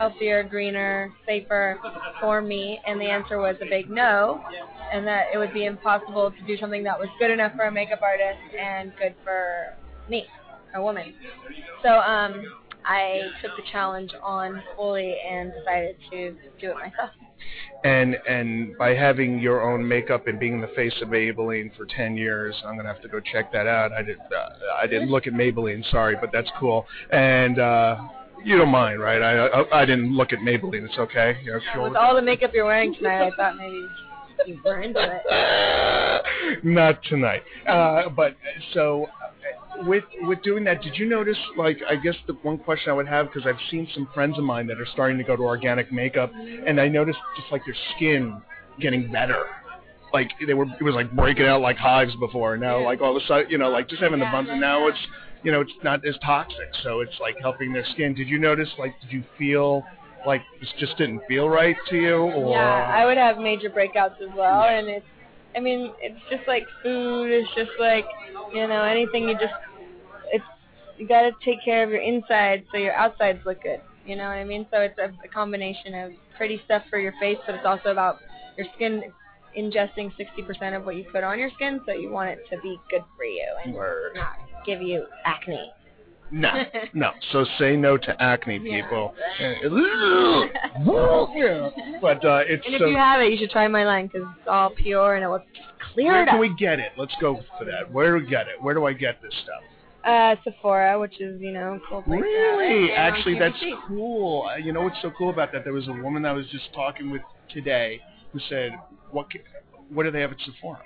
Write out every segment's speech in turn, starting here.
healthier, greener, safer for me? And the answer was a big no, and that it would be impossible to do something that was good enough for a makeup artist and good for me, a woman. So um, I took the challenge on fully and decided to do it myself. And and by having your own makeup and being the face of Maybelline for 10 years, I'm gonna have to go check that out. I did uh, I didn't look at Maybelline, sorry, but that's cool. And uh, you don't mind, right? I, I I didn't look at Maybelline. It's okay. Cool With all the makeup you're wearing tonight, I thought maybe you were into it. Not tonight. Uh, but so with with doing that, did you notice? Like, I guess the one question I would have because I've seen some friends of mine that are starting to go to organic makeup, and I noticed just like their skin getting better. Like they were, it was like breaking out like hives before. Now, Yeah. like all of a sudden, you know, like just having the Yeah, bumps, and yeah, now yeah. it's, you know, it's not as toxic. So it's like helping their skin. Did you notice? Like, did you feel like this just didn't feel right to you, or? Yeah, I would have major breakouts as well, and it's, I mean, it's just like food. It's just like, you know, anything you just, it's, you got to take care of your insides so your outsides look good. You know what I mean? So it's a, a combination of pretty stuff for your face, but it's also about your skin ingesting 60% of what you put on your skin, so you want it to be good for you and Word. not give you acne. No, no. So say no to acne, people. Yeah. But uh, it's And if so. you have it, you should try my line because it's all pure and it will clear Where can up. we get it? Let's go for that. Where do we get it? Where do I get this stuff? Uh, Sephora, which is you know cool place. to have it, Really? on Actually, that's cool. Uh, You know what's so cool about that? There was a woman I was just talking with today who said, "What? What do they have at Sephora?"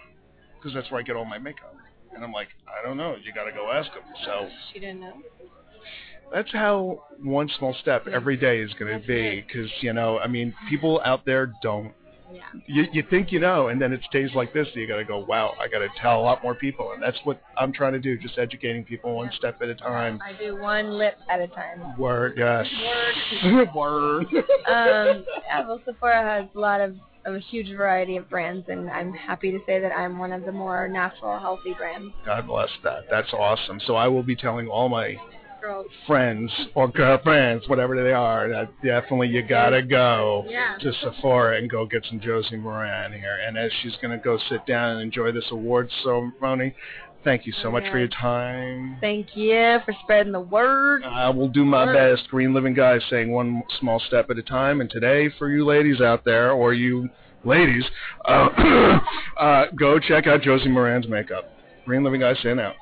Because that's where I get all my makeup. And I'm like, I don't know. You got to go ask them. So She didn't know. that's how one small step every day is going to be. Because you know, I mean, people out there don't. Yeah. You, you think you know, and then it's days like this that you got to go, wow, I got to tell a lot more people, and that's what I'm trying to do, just educating people one step at a time. I do one lip at a time. Word, yes. Word. Um, yeah, well, Sephora has a lot of a huge variety of brands, and I'm happy to say that I'm one of the more natural, healthy brands. God bless that. That's awesome. So I will be telling all my Girls. friends or girlfriends, whatever they are, that definitely you gotta go Yeah. to Sephora and go get some Josie Maran here. And as she's gonna go sit down and enjoy this award ceremony, thank you so much for your time. Thank you for spreading the word. I will do my Word. best. Green Living Guy saying one small step at a time. And today, for you ladies out there, or you ladies, uh, uh, go check out Josie Maran's makeup. Green Living Guy saying out.